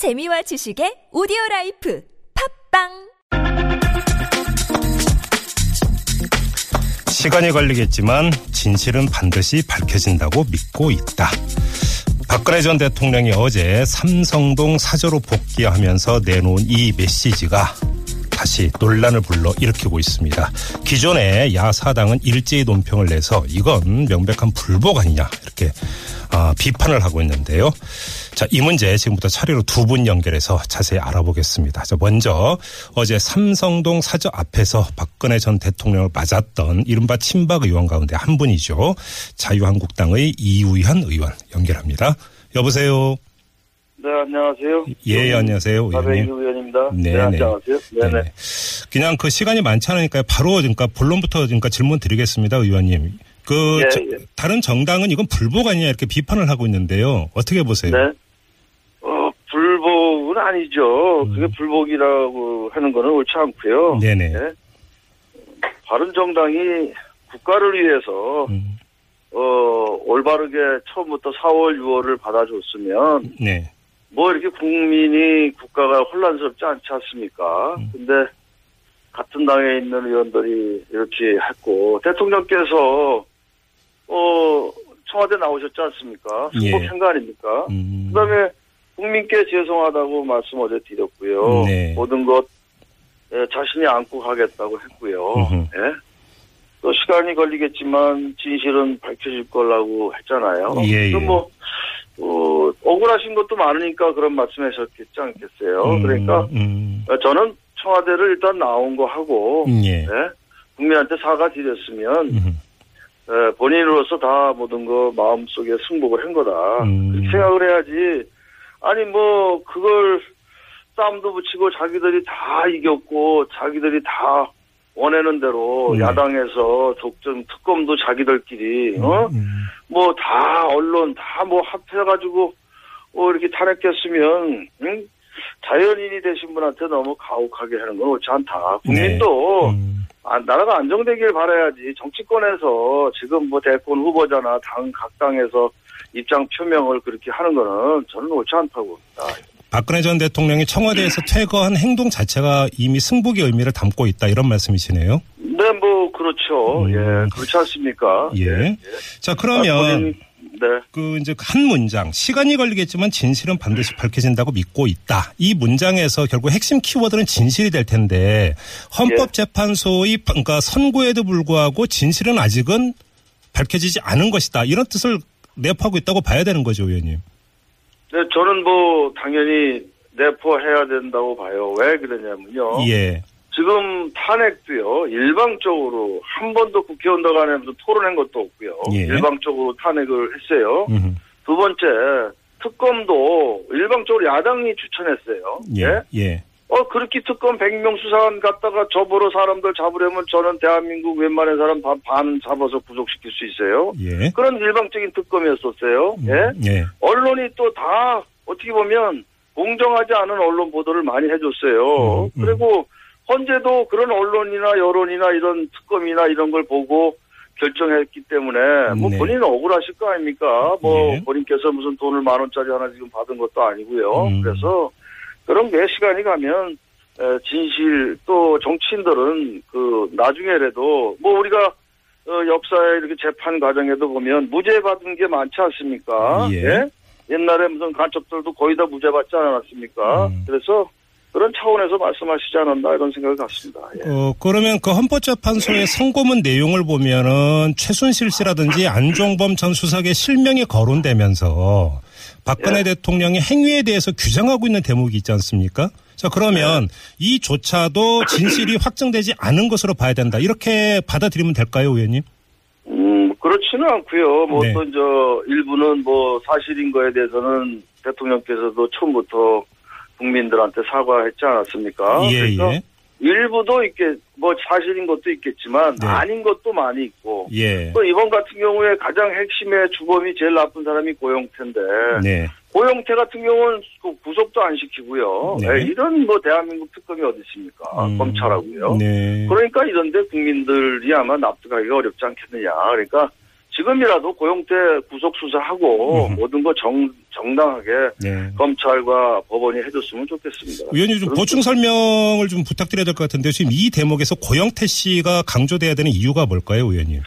재미와 지식의 오디오 라이프 팟빵 시간이 걸리겠지만 진실은 반드시 밝혀진다고 믿고 있다. 박근혜 전 대통령이 어제 삼성동 사저로 복귀하면서 내놓은 이 메시지가 다시 논란을 불러 일으키고 있습니다. 기존에 야3당은 일제히 논평을 내서 이건 명백한 불복 아니냐 이렇게 어, 비판을 하고 있는데요. 자, 이 문제 지금부터 차례로 두 분 연결해서 자세히 알아보겠습니다. 자, 먼저 어제 삼성동 사저 앞에서 박근혜 전 대통령을 맞았던 이른바 친박 의원 가운데 한 분이죠. 자유한국당의 이우현 의원 연결합니다. 여보세요. 네, 안녕하세요. 예, 안녕하세요. 박의규 의원님. 의원입니다. 네, 네, 네. 안녕하세요. 네네. 네. 그냥 그 시간이 많지 않으니까 바로 그러니까 본론부터 그러니까 질문 드리겠습니다, 의원님. 그 예, 저- 예. 다른 정당은 이건 불복 아니냐 이렇게 비판을 하고 있는데요. 어떻게 보세요? 네. 어, 불복은 아니죠. 음. 그게 불복이라고 하는 거는 옳지 않고요. 네네. 네. 바른 정당이 국가를 위해서 음, 어, 올바르게 처음부터 4월, 6월을 받아줬으면 네. 뭐 이렇게 국민이 국가가 혼란스럽지 않지 않습니까? 음. 근데 같은 당에 있는 의원들이 이렇게 했고 대통령께서 어 청와대 나오셨지 않습니까? 예. 승복한 거 아닙니까? 음, 그다음에 국민께 죄송하다고 말씀 어제 드렸고요. 네. 모든 것 예, 자신이 안고 가겠다고 했고요. 예. 또 시간이 걸리겠지만 진실은 밝혀질 거라고 했잖아요. 예, 예. 그럼 뭐 어, 억울하신 것도 많으니까 그런 말씀하셨겠지 않겠어요. 음, 그러니까 음, 어, 저는 청와대를 일단 나온 거 하고 예. 예, 국민한테 사과드렸으면 음, 예, 본인으로서 다 모든 거 마음속에 승복을 한 거다. 음. 그렇게 생각을 해야지. 아니 뭐 그걸 싸움도 붙이고 자기들이 다 이겼고 자기들이 다 원하는 대로 네. 야당에서 독점 특검도 자기들끼리 어? 음, 뭐다 언론 다 뭐 합해가지고 뭐 이렇게 탄핵했으면 응? 자연인이 되신 분한테 너무 가혹하게 하는 건 옳지 않다. 국민도 음, 아, 나라가 안정되길 바라야지. 정치권에서 지금 뭐 대권 후보자나 당 각 당에서 입장 표명을 그렇게 하는 거는 저는 옳지 않다고 봅니다. 박근혜 전 대통령이 청와대에서 퇴거한 행동 자체가 이미 승복의 의미를 담고 있다 이런 말씀이시네요. 네, 뭐 그렇죠. 음. 예, 그렇지 않습니까? 예. 자 아, 그러면 본인, 네, 그 이제 한 문장 시간이 걸리겠지만 진실은 반드시 밝혀진다고 믿고 있다. 이 문장에서 결국 핵심 키워드는 진실이 될 텐데 헌법재판소의 그러니까 선고에도 불구하고 진실은 아직은 밝혀지지 않은 것이다. 이런 뜻을 내포하고 있다고 봐야 되는 거죠, 의원님. 네, 저는 뭐 당연히 내포해야 된다고 봐요. 왜 그러냐면요. 예. 지금 탄핵도요 일방적으로 한 번도 국회의원들 간에 무슨 토론한 것도 없고요. 예. 일방적으로 탄핵을 했어요. 음. 두 번째 특검도 일방적으로 야당이 추천했어요. 예. 예. 어 그렇게 특검 100명 수사관 갖다가 저보러 사람들 잡으려면 저는 대한민국 웬만한 사람 반, 반 잡아서 구속시킬 수 있어요. 예. 그런 일방적인 특검이었었어요. 음, 예. 예. 언론이 또 다 어떻게 보면 공정하지 않은 언론 보도를 많이 해줬어요. 음, 음. 그리고 헌재도 그런 언론이나 여론이나 이런 특검이나 이런 걸 보고 결정했기 때문에 뭐 네. 본인은 억울하실 거 아닙니까? 뭐 예. 본인께서 무슨 돈을 만 원짜리 하나 지금 받은 것도 아니고요. 음. 그래서 그런 게 시간이 가면 에, 진실 또 정치인들은 그 나중에라도 뭐 우리가 어, 역사의 이렇게 재판 과정에도 보면 무죄 받은 게 많지 않습니까? 예. 옛날에 무슨 간첩들도 거의 다 무죄 받지 않았습니까? 음. 그래서 그런 차원에서 말씀하시지 않았나 이런 생각이 같습니다. 예. 어, 그러면 그 헌법재판소의 선고문 내용을 보면은 최순실 씨라든지 안종범 전 수석의 실명이 거론되면서 박근혜 예. 대통령의 행위에 대해서 규정하고 있는 대목이 있지 않습니까? 자, 그러면 이 조차도 진실이 확정되지 않은 것으로 봐야 된다. 이렇게 받아들이면 될까요, 의원님? 음, 그렇지는 않고요. 뭐 네. 어떤 저 일부는 뭐 사실인 거에 대해서는 대통령께서도 처음부터 국민들한테 사과했지 않았습니까? 예, 그러니까 예. 일부도 있겠, 뭐 사실인 것도 있겠지만 네. 아닌 것도 많이 있고 예. 또 이번 같은 경우에 가장 핵심의 주범이 제일 나쁜 사람이 고영태인데 네. 고영태 같은 경우는 그 구속도 안 시키고요. 네. 예, 이런 뭐 대한민국 특검이 어디 있습니까? 음, 검찰하고요. 네. 그러니까 이런데 국민들이 아마 납득하기가 어렵지 않겠느냐. 그러니까 지금이라도 고용태 구속 수사하고 음. 모든 거 정, 정당하게 네. 검찰과 법원이 해줬으면 좋겠습니다. 의원님 좀 그렇죠. 보충 설명을 좀 부탁드려야 될 것 같은데 지금 이 대목에서 고영태 씨가 강조돼야 되는 이유가 뭘까요, 의원님?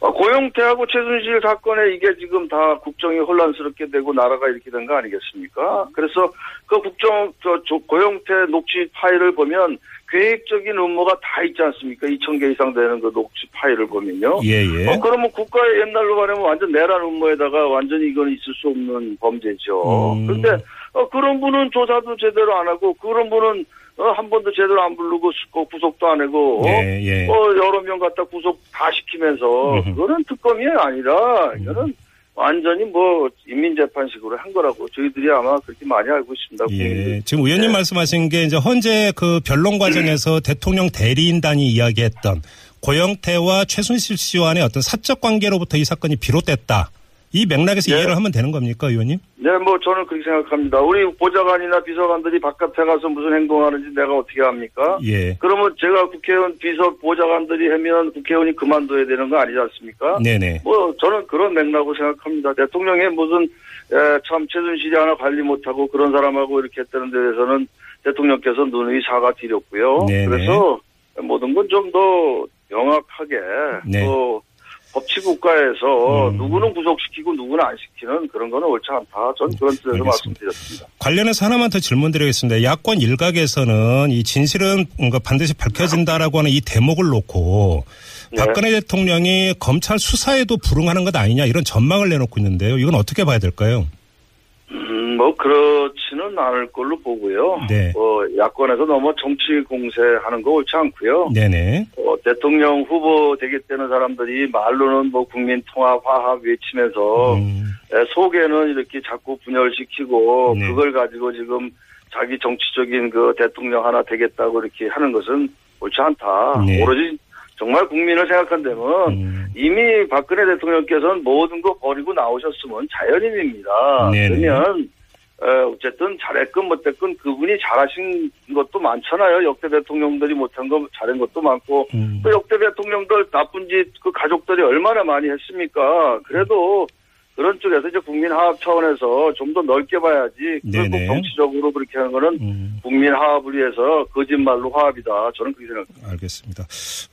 어, 고용태하고 최순실 사건에 이게 지금 다 국정이 혼란스럽게 되고 나라가 이렇게 된 거 아니겠습니까? 그래서 그 국정 저, 저 고용태 녹취 파일을 보면 계획적인 음모가 다 있지 않습니까? 2천 개 이상 되는 그 녹취 파일을 보면요. 예, 예. 어, 그러면 국가의 옛날로 말하면 완전 내란 음모에다가 완전히 이건 있을 수 없는 범죄죠. 음. 그런데 어, 그런 분은 조사도 제대로 안 하고 그런 분은 어, 한 번도 제대로 안 부르고 수- 그 구속도 안 하고 어, 예, 예. 어, 여러 명 갖다 구속 다 시키면서 음흠. 그거는 특검이 아니라 이거는 완전히 뭐 인민재판식으로 한 거라고 저희들이 아마 그렇게 많이 알고 있습니다. 예. 지금 의원님 네. 말씀하신 게 이제 헌재 그 변론 과정에서 대통령 대리인단이 이야기했던 고영태와 최순실 씨 간의 어떤 사적 관계로부터 이 사건이 비롯됐다. 이 맥락에서 예. 이해를 하면 되는 겁니까, 의원님? 네, 뭐 저는 그렇게 생각합니다. 우리 보좌관이나 비서관들이 바깥에 가서 무슨 행동하는지 내가 어떻게 합니까? 예. 그러면 제가 국회의원 비서 보좌관들이 하면 국회의원이 그만둬야 되는 거 아니지 않습니까? 네네. 뭐 저는 그런 맥락으로 생각합니다. 대통령의 무슨 에, 참 최순실이 하나 관리 못하고 그런 사람하고 이렇게 했다는 데 대해서는 대통령께서 누누이 사과드렸고요. 네네. 그래서 모든 건 좀 더 명확하게 네. 또 법치 국가에서 음. 누구는 구속시키고 누구는 안 시키는 그런 거는 옳지 않다. 전 그런 뜻에서 알겠습니다. 말씀드렸습니다. 관련해서 하나만 더 질문드리겠습니다. 야권 일각에서는 이 진실은 뭔가 반드시 밝혀진다라고 하는 이 대목을 놓고 네. 박근혜 대통령이 검찰 수사에도 불응하는 것 아니냐 이런 전망을 내놓고 있는데요. 이건 어떻게 봐야 될까요? 음, 뭐 그렇지는 않을 걸로 보고요. 네. 어, 야권에서 너무 정치 공세하는 거 옳지 않고요. 네네. 어, 대통령 후보 되겠다는 사람들이 말로는 뭐 국민 통합 화합 외치면서 음, 에, 속에는 이렇게 자꾸 분열시키고 네. 그걸 가지고 지금 자기 정치적인 그 대통령 하나 되겠다고 이렇게 하는 것은 옳지 않다. 네. 오로지 정말 국민을 생각한다면 음, 이미 박근혜 대통령께서는 모든 거 버리고 나오셨으면 자연인입니다. 네네. 그러면 어, 어쨌든 잘했건 못했건 그분이 잘하신 것도 많잖아요. 역대 대통령들이 못한 거 잘한 것도 많고 음. 그 역대 대통령들 나쁜 짓 그 가족들이 얼마나 많이 했습니까? 그래도 그런 쪽에서 이제 국민 화합 차원에서 좀 더 넓게 봐야지. 꼭 네네. 정치적으로 그렇게 하는 거는 음, 국민 화합을 위해서 거짓말로 화합이다. 저는 그렇게 생각합니다. 알겠습니다.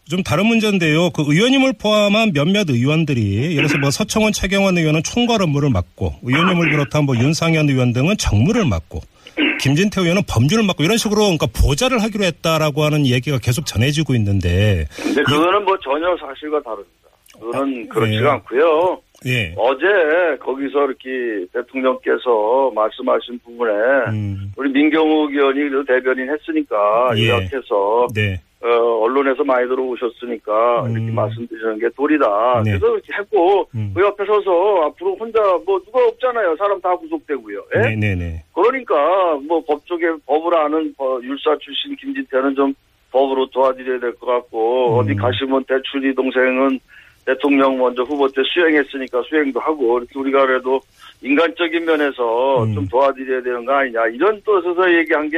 좀 다른 문제인데요. 그 의원님을 포함한 몇몇 의원들이 예를 들어서 뭐 서청원, 최경원 의원은 총괄 업무를 맡고 의원님을 비롯한 뭐 윤상현 의원 등은 정무를 맡고 김진태 의원은 법률을 맡고 이런 식으로 그러니까 보좌를 하기로 했다라고 하는 얘기가 계속 전해지고 있는데 근데 그거는 뭐 전혀 사실과 다릅니다. 그거는 그렇지가 네. 않고요. 예. 어제 거기서 이렇게 대통령께서 말씀하신 부분에 음, 우리 민경욱 의원이 대변인 했으니까 예. 요약해서 네. 어, 언론에서 많이 들어오셨으니까 음. 이렇게 말씀드리는 게 도리다. 네. 그래서 이렇게 했고 음. 그 옆에 서서 앞으로 혼자 뭐 누가 없잖아요. 사람 다 구속되고요. 예? 네네네. 그러니까 뭐 법조계 법을 아는 어, 율사 출신 김진태는 좀 법으로 도와드려야 될 것 같고 음. 어디 가시면 대출이 동생은 대통령 먼저 후보 때 수행했으니까 수행도 하고 이렇게 우리가 그래도 인간적인 면에서 음. 좀 도와드려야 되는 거 아니냐 이런 뜻에서 얘기한 게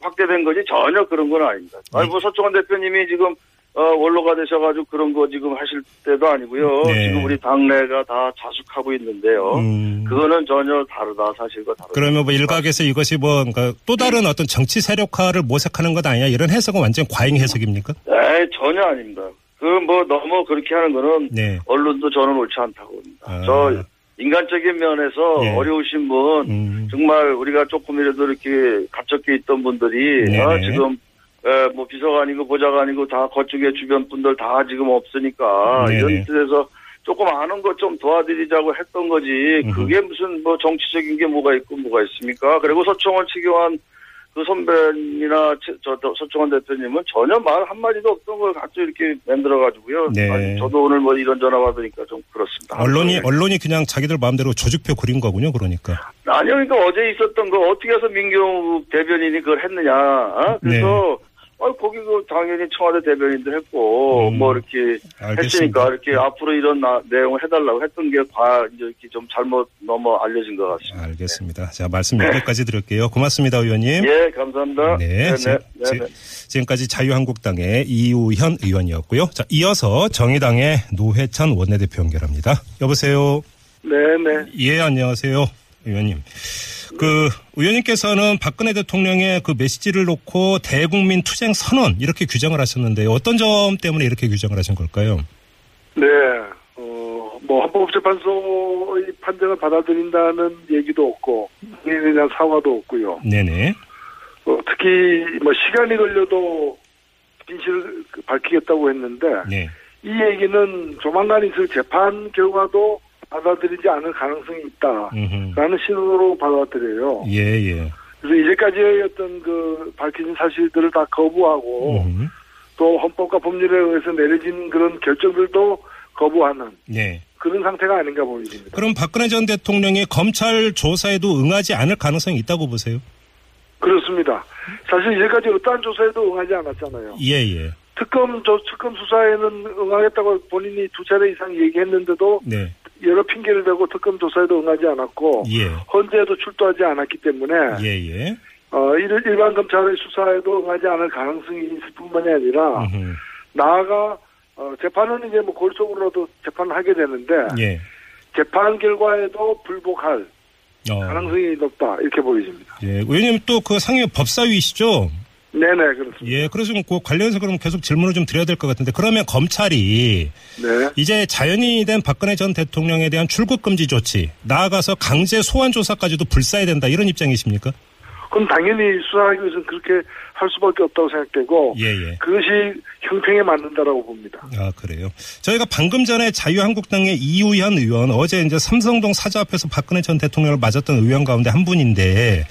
확대된 거지 전혀 그런 건 아닙니다. 아니 뭐 서청원 대표님이 지금 어, 원로가 되셔가지고 그런 거 지금 하실 때도 아니고요. 네. 지금 우리 당내가 다 자숙하고 있는데요. 음. 그거는 전혀 다르다 사실과 다르다. 그러면 뭐 일각에서 이것이 뭐 그러니까 또 다른 어떤 정치 세력화를 모색하는 것 아니냐 이런 해석은 완전 과잉 해석입니까? 에이, 전혀 아닙니다. 그 뭐 너무 그렇게 하는 거는 네. 언론도 저는 옳지 않다고 봅니다. 아. 저 인간적인 면에서 네. 어려우신 분 음. 정말 우리가 조금이라도 이렇게 갇혔게 있던 분들이. 어, 지금 에, 뭐 비서관이고 보좌관이고 다 거쪽에 주변 분들 다 지금 없으니까 네네. 이런 뜻에서 조금 아는 것 좀 도와드리자고 했던 거지. 그게 무슨 뭐 정치적인 게 뭐가 있고 뭐가 있습니까? 그리고 서청원 치교환 그 선배님이나 최- 저, 저 서청원 대표님은 전혀 말 한마디도 없던 걸 갑자기 이렇게 만들어가지고요. 네. 아니, 저도 오늘 뭐 이런 전화 받으니까 좀 그렇습니다. 언론이 네. 언론이 그냥 자기들 마음대로 조직표 그린 거군요. 그러니까. 아니요, 그러니까 어제 있었던 거 어떻게 해서 민경욱 대변인이 그걸 했느냐. 어? 그래서 아, 거기 그 당연히 청와대 대변인도 했고 음, 뭐 이렇게 알겠습니다. 했으니까 이렇게 앞으로 이런 나- 내용을 해달라고 했던 게 과 이제 이렇게 좀 잘못 넘어 알려진 것 같습니다. 알겠습니다. 자, 말씀 여기까지 드릴게요. 고맙습니다, 의원님. 예, 감사합니다. 네, 네, 네, 네. 지, 금까지 자유한국당의 이우현 의원이었고요. 자, 이어서 정의당의 노회찬 원내대표 연결합니다. 여보세요. 네, 네. 예, 안녕하세요. 의원님. 그, 의원님께서는 박근혜 대통령의 그 메시지를 놓고 대국민 투쟁 선언 이렇게 규정을 하셨는데 어떤 점 때문에 이렇게 규정을 하신 걸까요? 네, 어, 뭐, 헌법재판소의 판정을 받아들인다는 얘기도 없고, 국민에 대한 사과도 없고요. 네네. 어, 특히, 뭐, 시간이 걸려도 진실을 밝히겠다고 했는데, 네. 이 얘기는 조만간 있을 재판 결과도 받아들이지 않을 가능성이 있다. 음흠. 라는 신호로 받아들여요. 예, 예. 그래서 이제까지의 어떤 그 밝혀진 사실들을 다 거부하고, 음. 또 헌법과 법률에 의해서 내려진 그런 결정들도 거부하는 네. 그런 상태가 아닌가 보입니다. 그럼 박근혜 전 대통령이 검찰 조사에도 응하지 않을 가능성이 있다고 보세요? 그렇습니다. 사실 이제까지 어떠한 조사에도 응하지 않았잖아요. 예, 예. 특검 조, 특검 수사에는 응하겠다고 본인이 두 차례 이상 얘기했는데도 네. 여러 핑계를 대고 특검 조사에도 응하지 않았고 예. 헌재에도 출두하지 않았기 때문에 예, 예. 어, 일- 일반 검찰의 수사에도 응하지 않을 가능성이 있을 뿐만이 아니라 음흠. 나아가 어, 재판은 이제 뭐 골속으로도 재판을 하게 되는데 예. 재판 결과에도 불복할 어. 가능성이 높다 이렇게 보여집니다. 예. 의원님 또그 상임 법사위시죠? 네네 그렇습니다. 예. 그래서 그 관련해서 그럼 계속 질문을 좀 드려야 될 것 같은데 그러면 검찰이 네. 이제 자연이 된 박근혜 전 대통령에 대한 출국 금지 조치 나아가서 강제 소환 조사까지도 불사해야 된다 이런 입장이십니까? 그럼 당연히 수사하기 위해서는 그렇게 할 수밖에 없다고 생각되고 예, 예. 그것이 형평에 맞는다라고 봅니다. 아, 그래요. 저희가 방금 전에 자유한국당의 이우현 의원 어제 이제 삼성동 사저 앞에서 박근혜 전 대통령을 맞았던 의원 가운데 한 분인데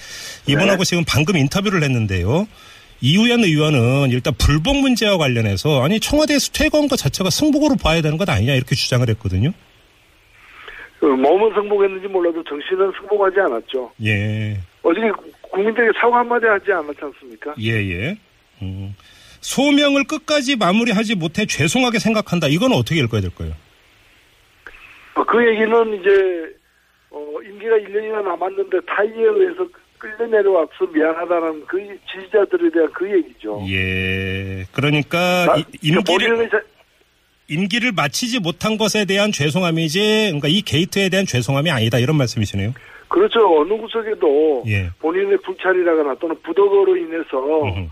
이분하고 네. 지금 방금 인터뷰를 했는데요. 이우현 의원은 일단 불복 문제와 관련해서 아니 청와대에서 퇴거한 것 자체가 승복으로 봐야 되는 것 아니냐 이렇게 주장을 했거든요. 그 몸은 승복했는지 몰라도 정신은 승복하지 않았죠. 예, 어저께 국민들에게 사과 한마디 하지 않았지 않습니까? 예, 예. 음. 소명을 끝까지 마무리하지 못해 죄송하게 생각한다. 이건 어떻게 읽어야 될까요? 어, 그 얘기는 이제 어, 임기가 1년이나 남았는데 타이에 의해서 끌려 내려와서 미안하다는 그 지지자들에 대한 그 얘기죠. 예. 그러니까 나- 이- 임기를 자- 임기를 마치지 못한 것에 대한 죄송함이지, 그러니까 이 게이트에 대한 죄송함이 아니다 이런 말씀이시네요. 그렇죠. 어느 구석에도 예. 본인의 불찰이라거나 또는 부덕어로 인해서 음흠.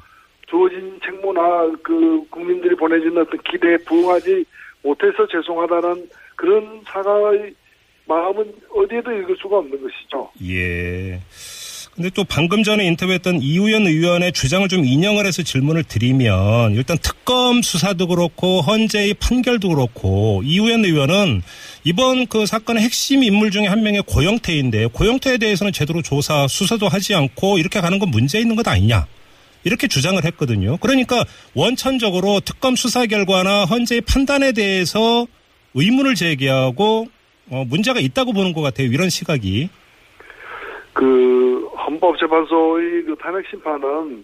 주어진 책무나 그 국민들이 보내준 어떤 기대에 부응하지 못해서 죄송하다는 그런 사과의 마음은 어디에도 읽을 수가 없는 것이죠. 예. 근데 또 방금 전에 인터뷰했던 이우현 의원의 주장을 좀 인용을 해서 질문을 드리면 일단 특검 수사도 그렇고 헌재의 판결도 그렇고 이우현 의원은 이번 그 사건의 핵심 인물 중에 한 명의 고영태인데 고영태에 대해서는 제대로 조사 수사도 하지 않고 이렇게 가는 건 문제 있는 것 아니냐. 이렇게 주장을 했거든요. 그러니까 원천적으로 특검 수사 결과나 헌재의 판단에 대해서 의문을 제기하고 어, 문제가 있다고 보는 것 같아요. 이런 시각이. 그 헌법재판소의 그 탄핵 심판은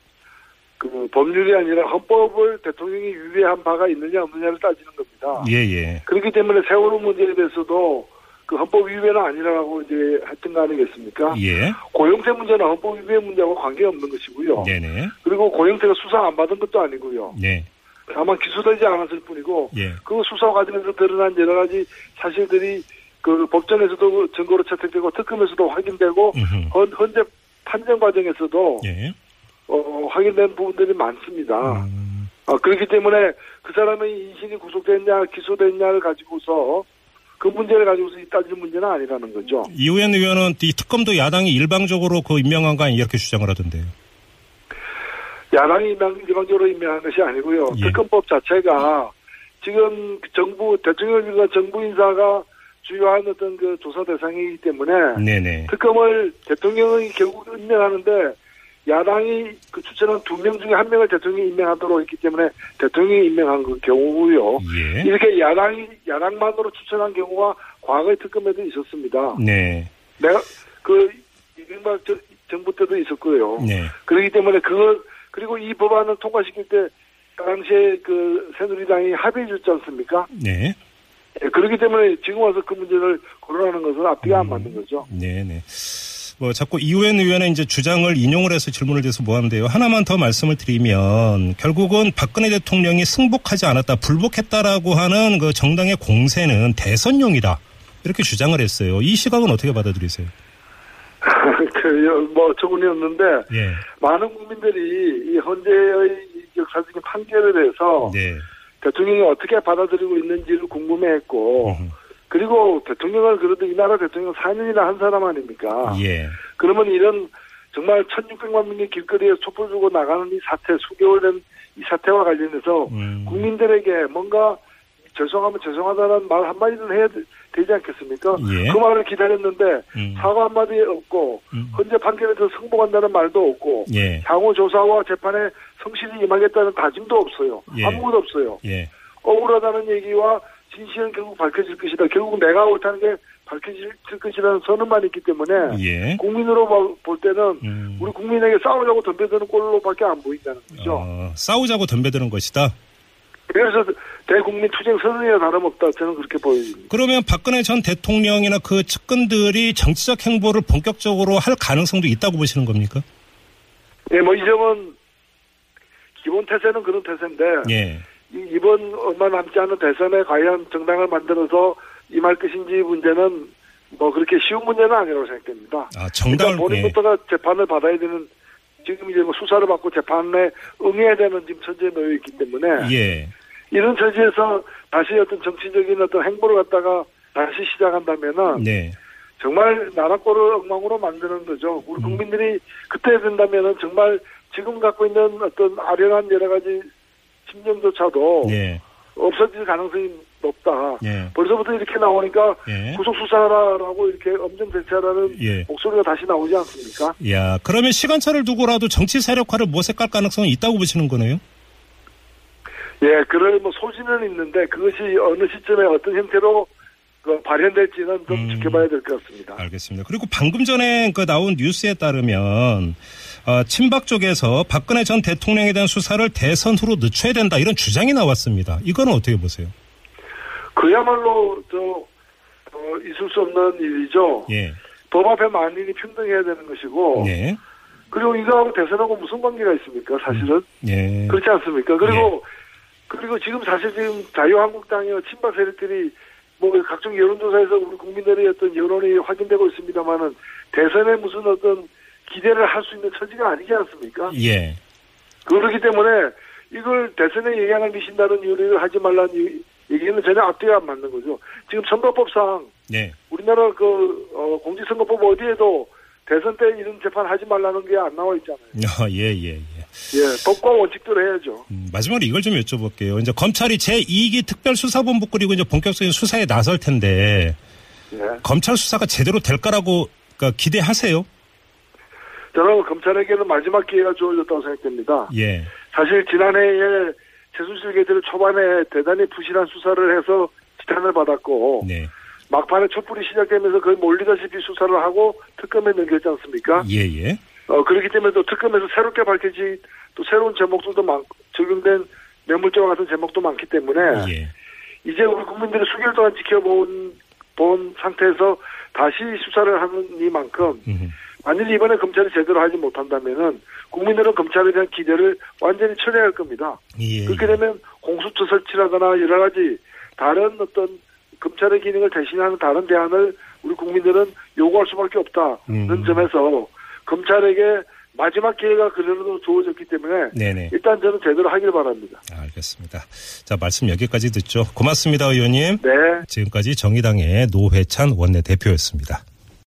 그 법률이 아니라 헌법을 대통령이 위배한 바가 있느냐 없느냐를 따지는 겁니다. 예, 예. 그렇기 때문에 세월호 문제에 대해서도 그 헌법 위배는 아니라고 이제 했던 거 아니겠습니까? 예. 고영태 문제는 헌법 위배 문제하고 관계없는 것이고요. 네네. 그리고 고영태가 수사 안 받은 것도 아니고요. 네. 다만 기소되지 않았을 뿐이고 예. 그 수사 과정에서 드러난 여러 가지 사실들이 그 법정에서도 증거로 채택되고 특검에서도 확인되고 음흠. 헌, 현재 판정 과정에서도 예. 어, 확인된 부분들이 많습니다. 음, 어, 그렇기 때문에 그 사람의 인신이 구속됐냐 기소됐냐를 가지고서 그 문제를 가지고서 따질 문제는 아니라는 거죠. 이우현 의원은 이 특검도 야당이 일방적으로 그 임명한 거 아니 이렇게 주장을 하던데요. 야당이 일방- 일방적으로 임명한 것이 아니고요. 예. 특검법 자체가 지금 정부 대통령과 정부 인사가 주요한 어떤 그 조사 대상이기 때문에 네네. 특검을 대통령이 결국 임명하는데 야당이 그 추천한 두 명 중에 한 명을 대통령이 임명하도록 했기 때문에 대통령이 임명한 그 경우고요. 예. 이렇게 야당이 야당만으로 추천한 경우가 과거의 특검에도 있었습니다. 네. 내가 그 이명박 저- 정부 때도 있었고요. 네. 그렇기 때문에 그걸 그리고 이 법안을 통과시킬 때 당시에 그 새누리당이 합의해 줬지 않습니까? 네. 예, 그렇기 때문에 지금 와서 그 문제를 거론하는 것은 앞뒤가 안 맞는 거죠. 네네. 뭐 자꾸 이후엔 의원의 이제 주장을 인용을 해서 질문을 드려서 뭐하는데요. 하나만 더 말씀을 드리면 결국은 박근혜 대통령이 승복하지 않았다, 불복했다라고 하는 그 정당의 공세는 대선용이다 이렇게 주장을 했어요. 이 시각은 어떻게 받아들이세요? 그, 뭐, 어처구니없는데, 예. 많은 국민들이 이 헌재의 이 역사적인 판결에 대해서 네. 대통령이 어떻게 받아들이고 있는지를 궁금해했고, 음, 그리고 대통령을 그래도 이 나라 대통령 4년이나 한 사람 아닙니까? 예. 그러면 이런 정말 1600만 명이 길거리에 촛불 들고 나가는 이 사태, 수개월 된 이 사태와 관련해서 음. 국민들에게 뭔가 죄송하면 죄송하다는 말 한마디는 해야 되- 되지 않겠습니까? 예. 그 말을 기다렸는데 음. 사과 한마디 없고 음. 헌재 판결에서 승복한다는 말도 없고 예. 향후 조사와 재판에 성실히 임하겠다는 다짐도 없어요. 예. 아무것도 없어요. 예. 억울하다는 얘기와 진실은 결국 밝혀질 것이다. 결국 내가 옳다는 게 밝혀질 것이라는 선언만 있기 때문에 예. 국민으로 봐- 볼 때는 음. 우리 국민에게 싸우자고 덤벼드는 꼴로밖에 안 보인다는 거죠. 어, 싸우자고 덤벼드는 것이다. 그래서 대국민 투쟁 선언이나 다름없다. 저는 그렇게 보여집니다. 그러면 박근혜 전 대통령이나 그 측근들이 정치적 행보를 본격적으로 할 가능성도 있다고 보시는 겁니까? 예, 뭐 이 점은 기본 태세는 그런 태세인데 예. 이- 이번 얼마 남지 않은 대선에 과연 정당을 만들어서 임할 것인지 문제는 뭐 그렇게 쉬운 문제는 아니라고 생각됩니다. 아, 정당을 그러니까 본인부터가 재판을 받아야 되는 지금 이제 뭐 수사를 받고 재판에 응해야 되는 지금 처지에 놓여 있기 때문에 예. 예. 이런 처지에서 다시 어떤 정치적인 어떤 행보를 갖다가 다시 시작한다면은 네. 정말 나라 꼴을 엉망으로 만드는 거죠. 우리 음. 국민들이 그때 된다면은 정말 지금 갖고 있는 어떤 아련한 여러 가지 심정조차도 예. 없어질 가능성이 높다. 예. 벌써부터 이렇게 나오니까 예. 구속 수사라라고 이렇게 엄정 대체하라는 예. 목소리가 다시 나오지 않습니까? 야, 그러면 시간차를 두고라도 정치 세력화를 모색할 가능성이 있다고 보시는 거네요? 예, 그럴 뭐 소지는 있는데 그것이 어느 시점에 어떤 형태로 그 발현될지는 좀 음. 지켜봐야 될 것 같습니다. 알겠습니다. 그리고 방금 전에 그 나온 뉴스에 따르면 어, 친박 쪽에서 박근혜 전 대통령에 대한 수사를 대선 후로 늦춰야 된다 이런 주장이 나왔습니다. 이거는 어떻게 보세요? 그야말로 저 어, 있을 수 없는 일이죠. 예. 법 앞에 만인이 평등해야 되는 것이고 예. 그리고 이거하고 대선하고 무슨 관계가 있습니까? 사실은 예. 그렇지 않습니까? 그리고 그리고 지금 사실 지금 자유한국당이나 친박 세력들이 뭐 각종 여론조사에서 우리 국민들의 어떤 여론이 확인되고 있습니다만은 대선에 무슨 어떤 기대를 할 수 있는 처지가 아니지 않습니까? 예. 그렇기 때문에 이걸 대선에 영향을 미친다는 이유를 하지 말라는 이- 얘기는 전혀 앞뒤가 안 맞는 거죠. 지금 선거법상 예. 우리나라 그 어, 공직선거법 어디에도 대선 때 이런 재판 하지 말라는 게 안 나와 있잖아요. 아, 예, 예, 예. 예, 법과 원칙대로 해야죠. 음, 마지막으로 이걸 좀 여쭤볼게요. 이제 검찰이 제2기 특별수사본부 꾸리고 이제 본격적인 수사에 나설 텐데 예. 검찰 수사가 제대로 될 거라고 그러니까 기대하세요? 저는 검찰에게는 마지막 기회가 주어졌다고 생각됩니다. 예. 사실 지난해에 최순실 게이트를 초반에 대단히 부실한 수사를 해서 지탄을 받았고 네. 막판에 촛불이 시작되면서 거의 몰리다시피 수사를 하고 특검에 넘겼지 않습니까? 예, 예. 어, 그렇기 때문에 또 특검에서 새롭게 밝혀진 또 새로운 제목들도 많, 적용된 뇌물죄와 같은 제목도 많기 때문에 예. 이제 우리 국민들이 수개월 동안 지켜본 본 상태에서 다시 수사를 하는 이만큼 음. 만일 이번에 검찰이 제대로 하지 못한다면은 국민들은 검찰에 대한 기대를 완전히 철회할 겁니다. 예. 그렇게 되면 공수처 설치라거나 여러 가지 다른 어떤 검찰의 기능을 대신하는 다른 대안을 우리 국민들은 요구할 수밖에 없다는 음. 점에서 검찰에게 마지막 기회가 그래도 주어졌기 때문에 네네. 일단 저는 제대로 하길 바랍니다. 알겠습니다. 자, 말씀 여기까지 듣죠. 고맙습니다, 의원님. 네. 지금까지 정의당의 노회찬 원내대표였습니다.